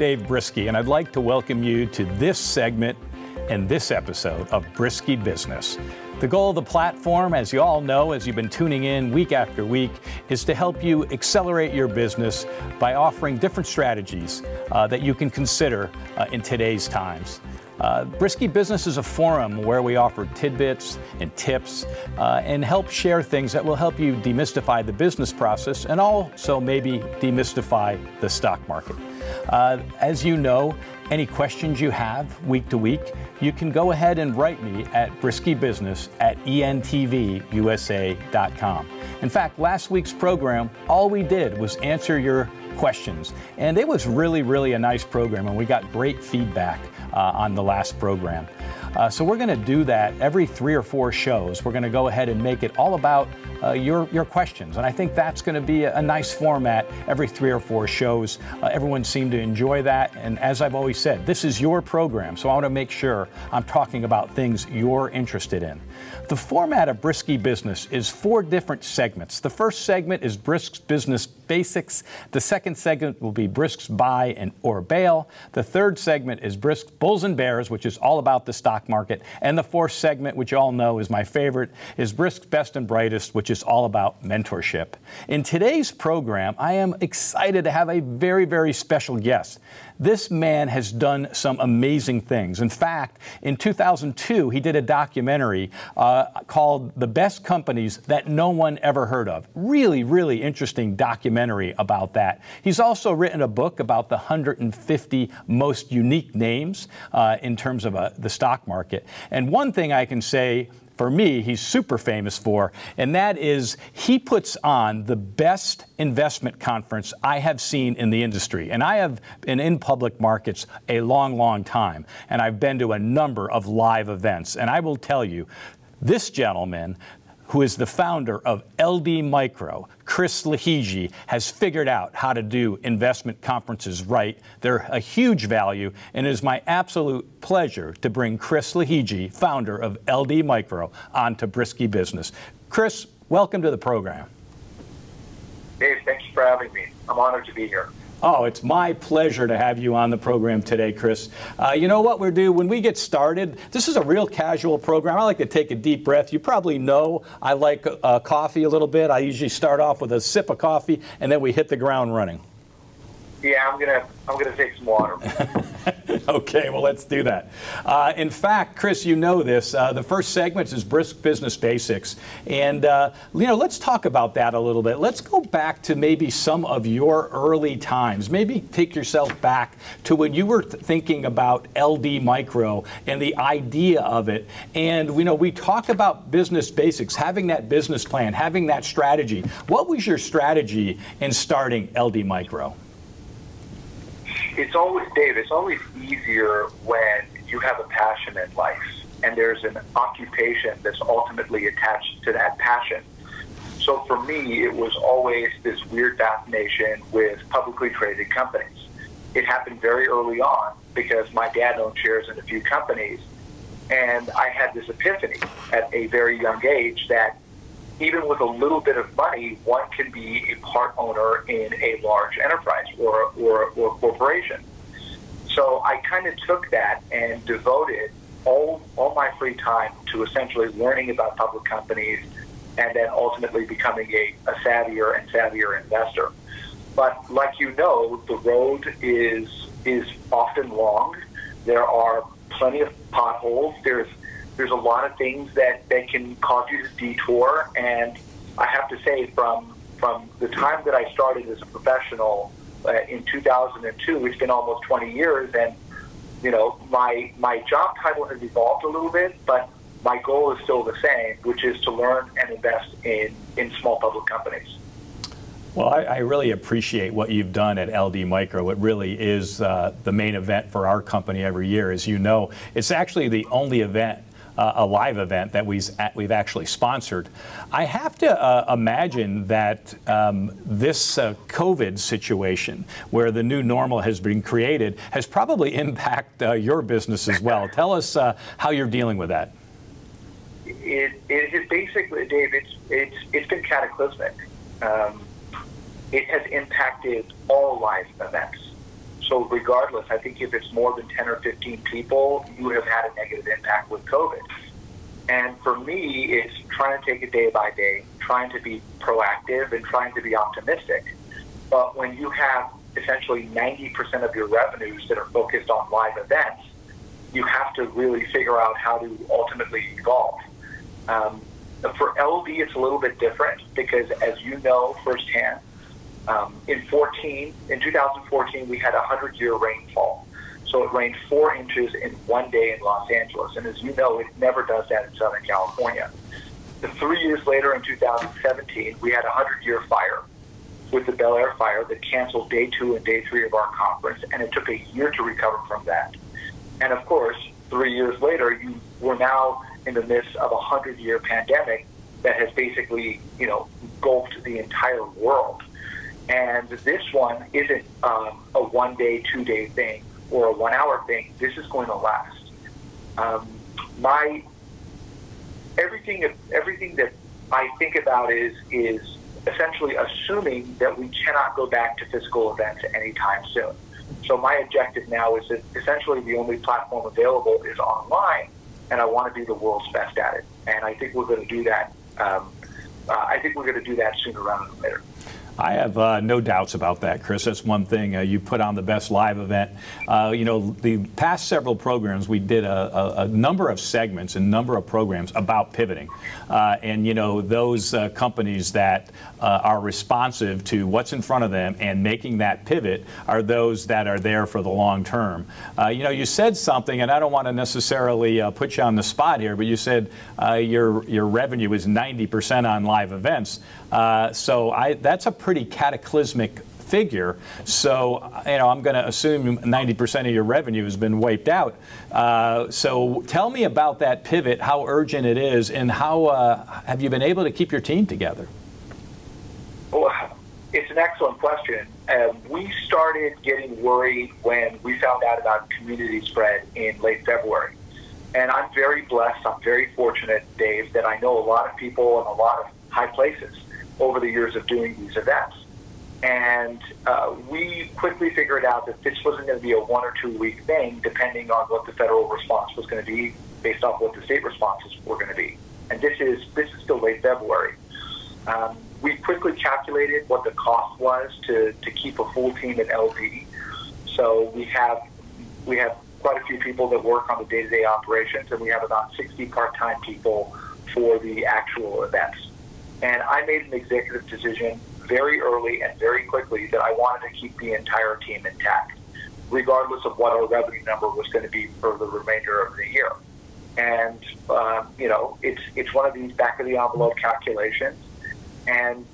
Dave Brisky, and I'd like to welcome you to this segment and this episode of Brisky Business. The goal of the platform, as you all know, as you've been tuning in week after week, is to help you accelerate your business by offering different strategies uh, that you can consider uh, in today's times. Uh, Brisky Business is a forum where we offer tidbits and tips uh, and help share things that will help you demystify the business process and also maybe demystify the stock market. Uh, as you know, any questions you have week to week, you can go ahead and write me at briskybusiness at entvUSA.com. In fact, last week's program, all we did was answer your questions. And it was really, really a nice program, and we got great feedback uh, on the last program. Uh, so we're going to do that every three or four shows. We're going to go ahead and make it all about uh, your your questions, and I think that's going to be a, a, nice format every three or four shows. Uh, everyone seemed to enjoy that, and as I've always said, this is your program, so I want to make sure I'm talking about things you're interested in. The format of Brisky Business is four different segments. The first segment is Brisk's Business Basics. The second segment will be Brisk's Buy and or Bail. The third segment is Brisk's Bulls and Bears, which is all about the stock market. And the fourth segment, which you all know is my favorite, is Brisk's Best and Brightest, which is all about mentorship. In today's program, I am excited to have a very, very special guest. This man has done some amazing things. In fact, in 2002, he did a documentary uh, called The Best Companies That No One Ever Heard of. Really, really interesting documentary about that. He's also written a book about the 150 most unique names uh, in terms of uh, the stock market. And one thing I can say for me, he's super famous for, and that is he puts on the best investment conference I have seen in the industry. And I have been in public markets a long, long time, and I've been to a number of live events. And I will tell you, this gentleman who is the founder of LD Micro, Chris Lahiji, has figured out how to do investment conferences right. They're a huge value, and it is my absolute pleasure to bring Chris Lahiji, founder of LD Micro, onto Brisky Business. Chris, welcome to the program. Dave, thanks for having me. I'm honored to be here. Oh, it's my pleasure to have you on the program today, Chris. Uh, you know what we do when we get started? This is a real casual program. I like to take a deep breath. You probably know I like uh, coffee a little bit. I usually start off with a sip of coffee, and then we hit the ground running. Yeah, I'm gonna I'm gonna take some water. okay, well let's do that. Uh, in fact, Chris, you know this. Uh, the first segment is brisk business basics, and uh, you know let's talk about that a little bit. Let's go back to maybe some of your early times. Maybe take yourself back to when you were th- thinking about LD Micro and the idea of it. And we know we talk about business basics, having that business plan, having that strategy. What was your strategy in starting LD Micro? It's always Dave. It's always easier when you have a passion in life and there's an occupation that's ultimately attached to that passion. So for me, it was always this weird fascination with publicly traded companies. It happened very early on because my dad owned shares in a few companies, and I had this epiphany at a very young age that even with a little bit of money, one can be a part owner in a large enterprise or, or, or corporation. So I kind of took that and devoted all, all my free time to essentially learning about public companies and then ultimately becoming a, a savvier and savvier investor. But like you know, the road is is often long. There are plenty of potholes. There's there's a lot of things that, that can cause you to detour. And I have to say, from from the time that I started as a professional uh, in 2002, it's been almost 20 years, and you know my my job title has evolved a little bit, but my goal is still the same, which is to learn and invest in in small public companies. Well, I, I, really appreciate what you've done at LD Micro. It really is uh, the main event for our company every year. As you know, it's actually the only event uh, a live event that we've, we've actually sponsored. I have to uh, imagine that um, this uh, COVID situation, where the new normal has been created, has probably impacted uh, your business as well. Tell us uh, how you're dealing with that. It, it is basically, Dave, it's, it's, it's been cataclysmic. Um, it has impacted all live events. So regardless, I think if it's more than 10 or 15 people, you have had a negative impact with COVID. And for me, it's trying to take it day by day, trying to be proactive and trying to be optimistic. But when you have essentially 90% of your revenues that are focused on live events, you have to really figure out how to ultimately evolve. Um, for LD, it's a little bit different because, as you know firsthand, um, in 14, in 2014, we had a 100-year rainfall. So it rained four inches in one day in Los Angeles, and as you know, it never does that in Southern California. The three years later, in 2017, we had a 100-year fire with the Bel Air fire that canceled day two and day three of our conference, and it took a year to recover from that. And of course, three years later, you were now in the midst of a hundred-year pandemic that has basically, you know, engulfed the entire world. And this one isn't um, a one-day, two-day thing or a one-hour thing. This is going to last. Um, my everything, everything that I think about is is essentially assuming that we cannot go back to physical events anytime soon. So my objective now is that essentially the only platform available is online, and I want to be the world's best at it. And I think we're going to do that. Um, uh, I think we're going to do that sooner rather than later. I have uh, no doubts about that, Chris. That's one thing. Uh, you put on the best live event. Uh, you know, the past several programs, we did a, a, a, number of segments and number of programs about pivoting. Uh, and, you know, those uh, companies that uh, are responsive to what's in front of them and making that pivot are those that are there for the long term. you know, you said something, and I don't want to necessarily put you on the spot here, but you said your, your revenue is 90% on live events. so I, that's a pretty cataclysmic figure. So, you know, I'm going to assume 90% of your revenue has been wiped out. Uh, so, tell me about that pivot, how urgent it is, and how uh, have you been able to keep your team together? Well, it's an excellent question. Um, we started getting worried when we found out about community spread in late February. And I'm very blessed, I'm very fortunate, Dave, that I know a lot of people in a lot of high places over the years of doing these events. And uh, we quickly figured out that this wasn't going to be a one or two week thing, depending on what the federal response was going to be, based off what the state responses were going to be. And this is this is still late February. Um, we quickly calculated what the cost was to, to keep a full team at LD. So we have we have quite a few people that work on the day to day operations, and we have about 60 part time people for the actual events. And I made an executive decision very early and very quickly that I wanted to keep the entire team intact, regardless of what our revenue number was going to be for the remainder of the year. And um, you know, it's it's one of these back of the envelope calculations. And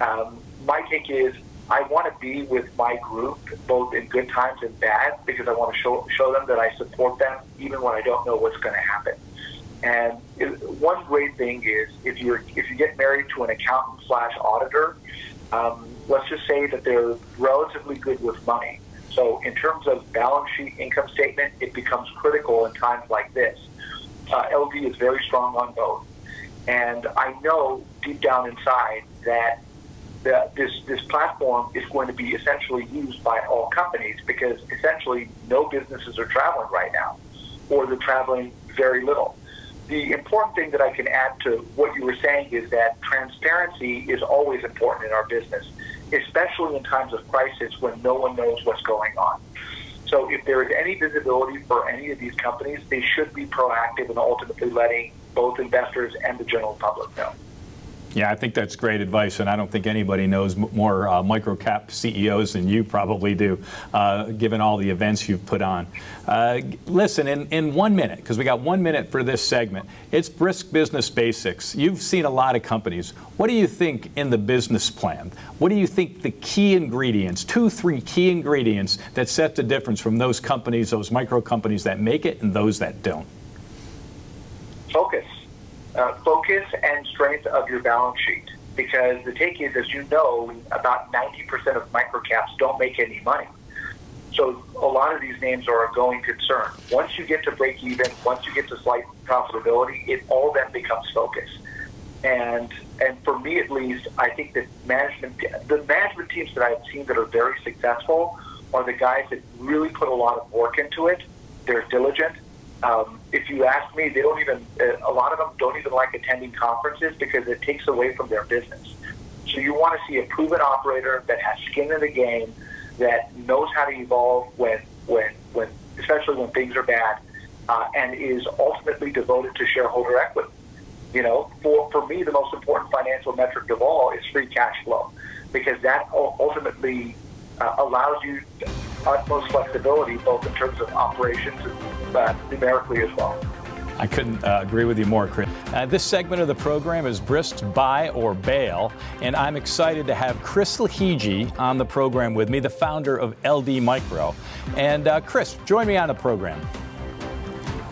um, my take is I want to be with my group both in good times and bad because I want to show show them that I support them even when I don't know what's going to happen. And one great thing is if you if you get married to an accountant slash auditor, um, let's just say that they're relatively good with money. So in terms of balance sheet, income statement, it becomes critical in times like this. Uh, LD is very strong on both, and I know deep down inside that that this this platform is going to be essentially used by all companies because essentially no businesses are traveling right now, or they're traveling very little the important thing that I can add to what you were saying is that transparency is always important in our business, especially in times of crisis when no one knows what's going on. So if there is any visibility for any of these companies, they should be proactive in ultimately letting both investors and the general public know. Yeah, I think that's great advice, and I don't think anybody knows more uh, microcap CEOs than you probably do, uh, given all the events you've put on. Uh, listen, in, in one minute, because we got one minute for this segment, it's brisk business basics. You've seen a lot of companies. What do you think in the business plan? What do you think the key ingredients, two, three key ingredients that set the difference from those companies, those micro companies that make it, and those that don't? Uh, focus and strength of your balance sheet. Because the take is, as you know, about 90% of microcaps don't make any money. So a lot of these names are a going concern. Once you get to break even, once you get to slight profitability, it all then becomes focus. And and for me at least, I think that management, the management teams that I've seen that are very successful are the guys that really put a lot of work into it. They're diligent. Um, if you ask me, they don't even. Uh, a lot of them don't even like attending conferences because it takes away from their business. So you want to see a proven operator that has skin in the game, that knows how to evolve when when when especially when things are bad, uh, and is ultimately devoted to shareholder equity. You know, for, for me, the most important financial metric of all is free cash flow because that ultimately uh, allows you utmost flexibility both in terms of operations and uh, numerically as well. I couldn't uh, agree with you more, Chris. Uh, this segment of the program is Brisk's Buy or Bail, and I'm excited to have Chris Lahiji on the program with me, the founder of LD Micro. And uh, Chris, join me on the program.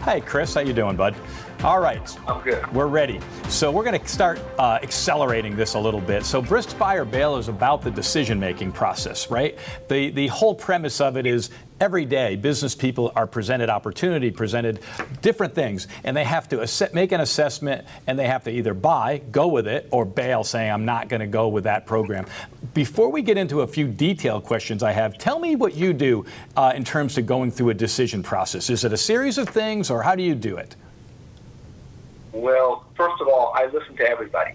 Hey, Chris, how you doing, bud? All right. I'm good. We're ready. So we're going to start uh, accelerating this a little bit. So Brisk Buy or Bail is about the decision-making process, right? The the whole premise of it is every day business people are presented opportunity, presented different things, and they have to ass- make an assessment and they have to either buy, go with it, or bail, saying I'm not going to go with that program. Before we get into a few detailed questions I have, tell me what you do uh, in terms of going through a decision process. Is it a series of things, or how do you do it? Well, first of all, I listen to everybody.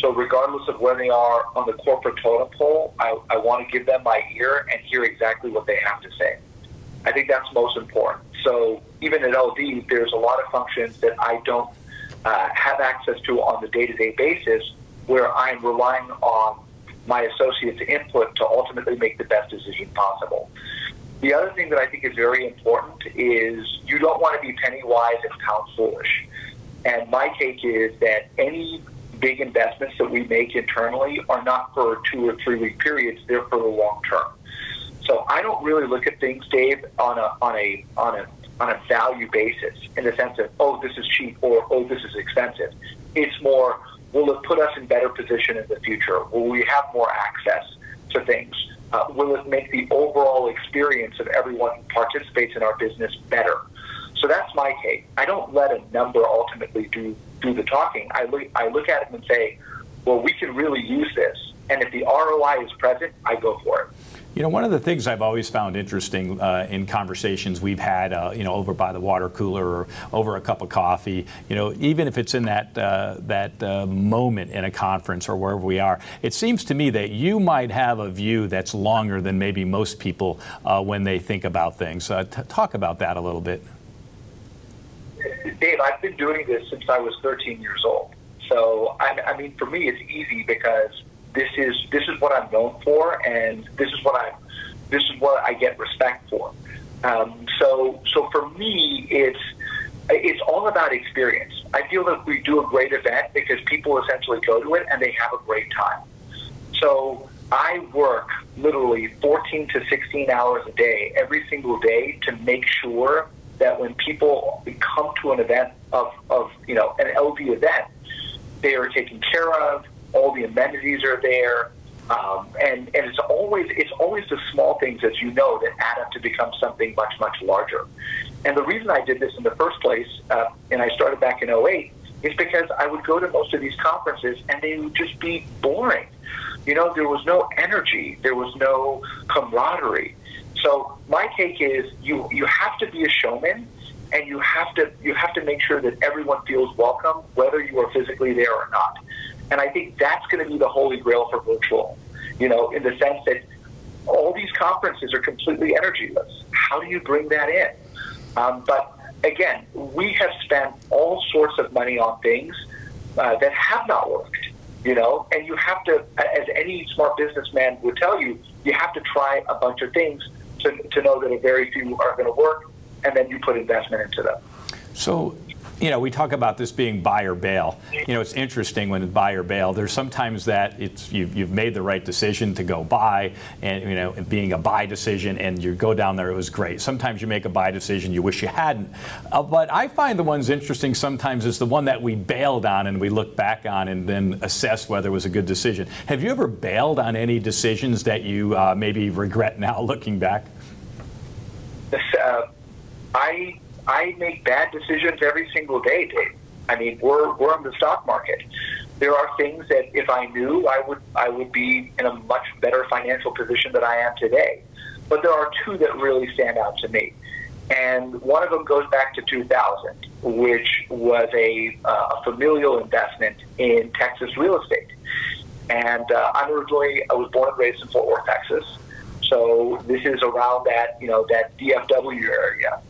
So regardless of where they are on the corporate totem pole, I, I want to give them my ear and hear exactly what they have to say. I think that's most important. So even at LD, there's a lot of functions that I don't uh, have access to on the day-to-day basis where I'm relying on my associates' input to ultimately make the best decision possible. The other thing that I think is very important is you don't want to be penny wise and pound foolish. And my take is that any big investments that we make internally are not for two or three week periods, they're for the long term. So I don't really look at things, Dave, on a on a on a on a value basis in the sense of oh this is cheap or oh this is expensive. It's more will it put us in better position in the future? Will we have more access to things? Uh, will it make the overall experience of everyone who participates in our business better? So that's my take. I don't let a number ultimately do do the talking. I look I look at it and say, well, we can really use this, and if the ROI is present, I go for it. You know, one of the things I've always found interesting uh, in conversations we've had, uh, you know, over by the water cooler or over a cup of coffee, you know, even if it's in that uh, that uh, moment in a conference or wherever we are, it seems to me that you might have a view that's longer than maybe most people uh, when they think about things. Uh, t- talk about that a little bit. Dave, I've been doing this since I was 13 years old. So, I, I mean, for me, it's easy because this is this is what I'm known for, and this is what I this is what I get respect for. Um, so, so for me, it's it's all about experience. I feel that we do a great event because people essentially go to it and they have a great time. So I work literally 14 to 16 hours a day every single day to make sure that when people come to an event of, of you know an LD event, they are taken care of. All the amenities are there, um, and and it's always it's always the small things as you know that add up to become something much much larger. And the reason I did this in the first place, uh, and I started back in 08, is because I would go to most of these conferences and they would just be boring. You know, there was no energy, there was no camaraderie. So my take is you you have to be a showman and you have to you have to make sure that everyone feels welcome whether you are physically there or not. And I think that's going to be the holy grail for virtual. You know, in the sense that all these conferences are completely energyless. How do you bring that in? Um, but again, we have spent all sorts of money on things uh, that have not worked. You know, and you have to, as any smart businessman would tell you, you have to try a bunch of things to, to know that a very few are going to work, and then you put investment into them. So, you know, we talk about this being buy or bail. You know, it's interesting when it's buy or bail. There's sometimes that it's you've, you've made the right decision to go buy, and you know, being a buy decision, and you go down there, it was great. Sometimes you make a buy decision you wish you hadn't. Uh, but I find the ones interesting sometimes is the one that we bailed on and we look back on and then assess whether it was a good decision. Have you ever bailed on any decisions that you uh, maybe regret now looking back? Uh, I I make bad decisions every single day, Dave. I mean, we're we're in the stock market. There are things that if I knew, I would I would be in a much better financial position than I am today. but there are two that really stand out to me. And one of them goes back to 2000, which was a, uh, a familial investment in Texas real estate. And uh, I'm originally, I was born and raised in Fort Worth, Texas. So this is around that, you know, that DFW area.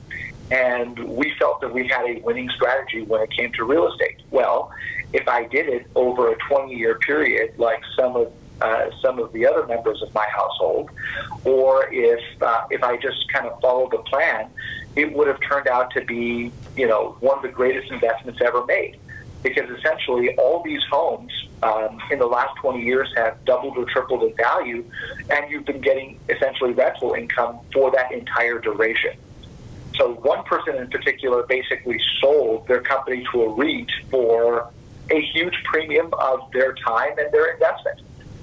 And we felt that we had a winning strategy when it came to real estate. Well, if I did it over a 20 year period, like some of uh, some of the other members of my household, or if uh, if I just kind of followed the plan, it would have turned out to be you know one of the greatest investments ever made, because essentially all these homes um, in the last 20 years have doubled or tripled in value, and you've been getting essentially rental income for that entire duration. So one person in particular basically sold their company to a REIT for a huge premium of their time and their investment.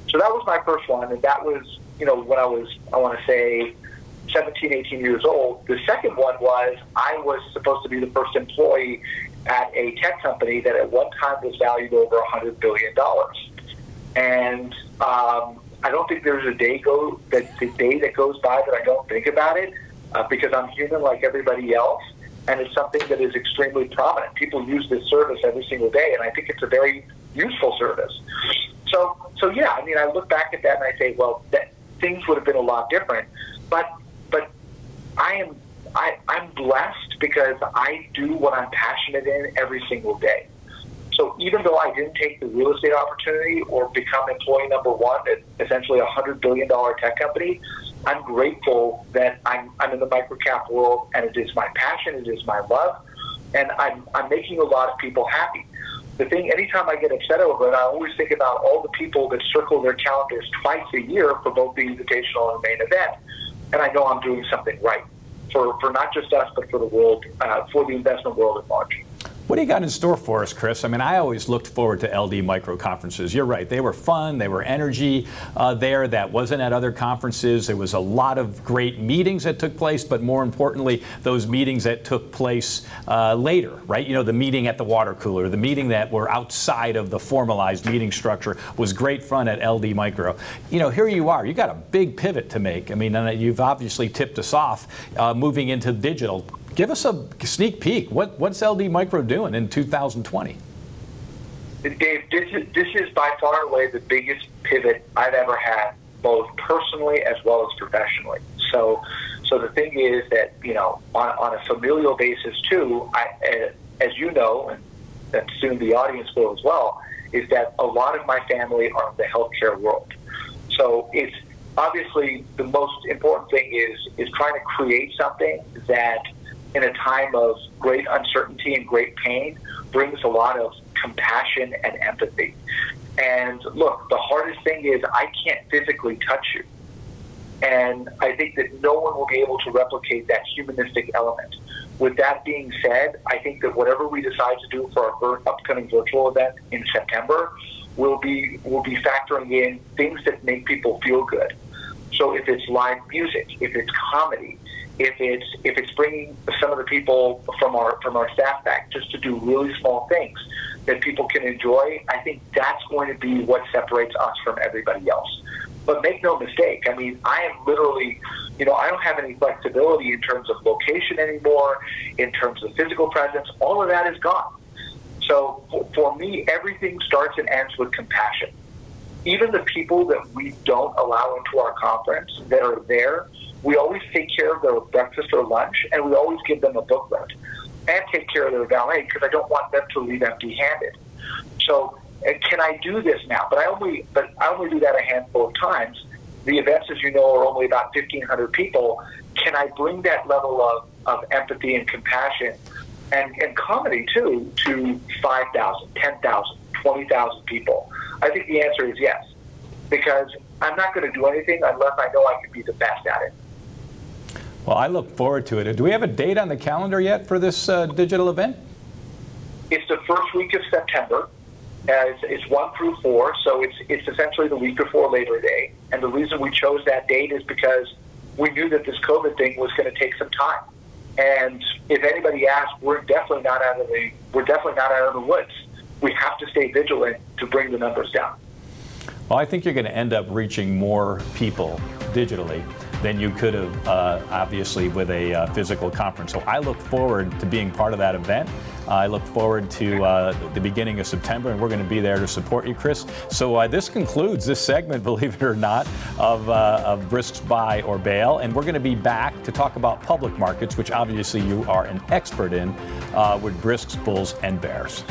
So that was my first one, and that was, you know, when I was, I want to say, 17, 18 years old. The second one was I was supposed to be the first employee at a tech company that at one time was valued over $100 billion. And um, I don't think there's a day go that the day that goes by that I don't think about it uh, because I'm human like everybody else. And it's something that is extremely prominent. People use this service every single day, and I think it's a very useful service. So, so yeah, I mean, I look back at that and I say, well, that things would have been a lot different. But, but I am, I, I'm blessed because I do what I'm passionate in every single day. So even though I didn't take the real estate opportunity or become employee number one at essentially a hundred billion dollar tech company, I'm grateful that I'm, I'm in the microcap world and it is my passion, it is my love, and I'm, I'm making a lot of people happy the thing, anytime I get upset over it, I always think about all the people that circle their calendars twice a year for both the invitational and main event, and I know I'm doing something right for, for not just us, but for the world, uh, for the investment world at large. What do you got in store for us, Chris? I mean, I always looked forward to LD micro conferences. You're right; they were fun. They were energy uh, there that wasn't at other conferences. There was a lot of great meetings that took place, but more importantly, those meetings that took place uh, later, right? You know, the meeting at the water cooler, the meeting that were outside of the formalized meeting structure was great fun at LD Micro. You know, here you are. You got a big pivot to make. I mean, you've obviously tipped us off uh, moving into digital give us a sneak peek. What, what's LD Micro doing in 2020? Dave, this is, this is by far and away the biggest pivot I've ever had, both personally as well as professionally. So, so the thing is that you know, on, on a familial basis too, I, eh, as you know, and that soon the audience will as well, is that a lot of my family are in the healthcare world. So it's obviously the most important thing is is trying to create something that in a time of great uncertainty and great pain brings a lot of compassion and empathy. And look, the hardest thing is I can't physically touch you. And I think that no one will be able to replicate that humanistic element. With that being said, I think that whatever we decide to do for our upcoming virtual event in September will be will be factoring in things that make people feel good. So if it's live music, if it's comedy, if it's if it's bringing some of the people from our from our staff back just to do really small things that people can enjoy, I think that's going to be what separates us from everybody else. But make no mistake, I mean, I am literally, you know, I don't have any flexibility in terms of location anymore, in terms of physical presence. All of that is gone. So for me, everything starts and ends with compassion. Even the people that we don't allow into our conference that are there we always take care of their breakfast or lunch, and we always give them a booklet and take care of their valet because I don't want them to leave empty-handed. So, uh, can I do this now? But I only, but I only do that a handful of times. The events, as you know, are only about 1,500 people. Can I bring that level of, of empathy and compassion and, and comedy too to 5,000, 10,000, 20,000 people? I think the answer is yes, because I'm not going to do anything unless I know I can be the best at it. Well, I look forward to it. Do we have a date on the calendar yet for this uh, digital event? It's the first week of September. Uh, it's, it's, one through four, so it's it's essentially the week before Labor Day. And the reason we chose that date is because we knew that this COVID thing was going to take some time. And if anybody asks, we're definitely not out of the we're definitely not out of the woods. We have to stay vigilant to bring the numbers down. Well, I think you're going to end up reaching more people digitally than you could have, uh, obviously, with a uh, physical conference. So I look forward to being part of that event. I look forward to uh, the beginning of September, and we're going to be there to support you, Chris. So uh, this concludes this segment, believe it or not, of, uh, of Brisks Buy or Bail, and we're going to be back to talk about public markets, which obviously you are an expert in, uh, with Brisks Bulls and Bears.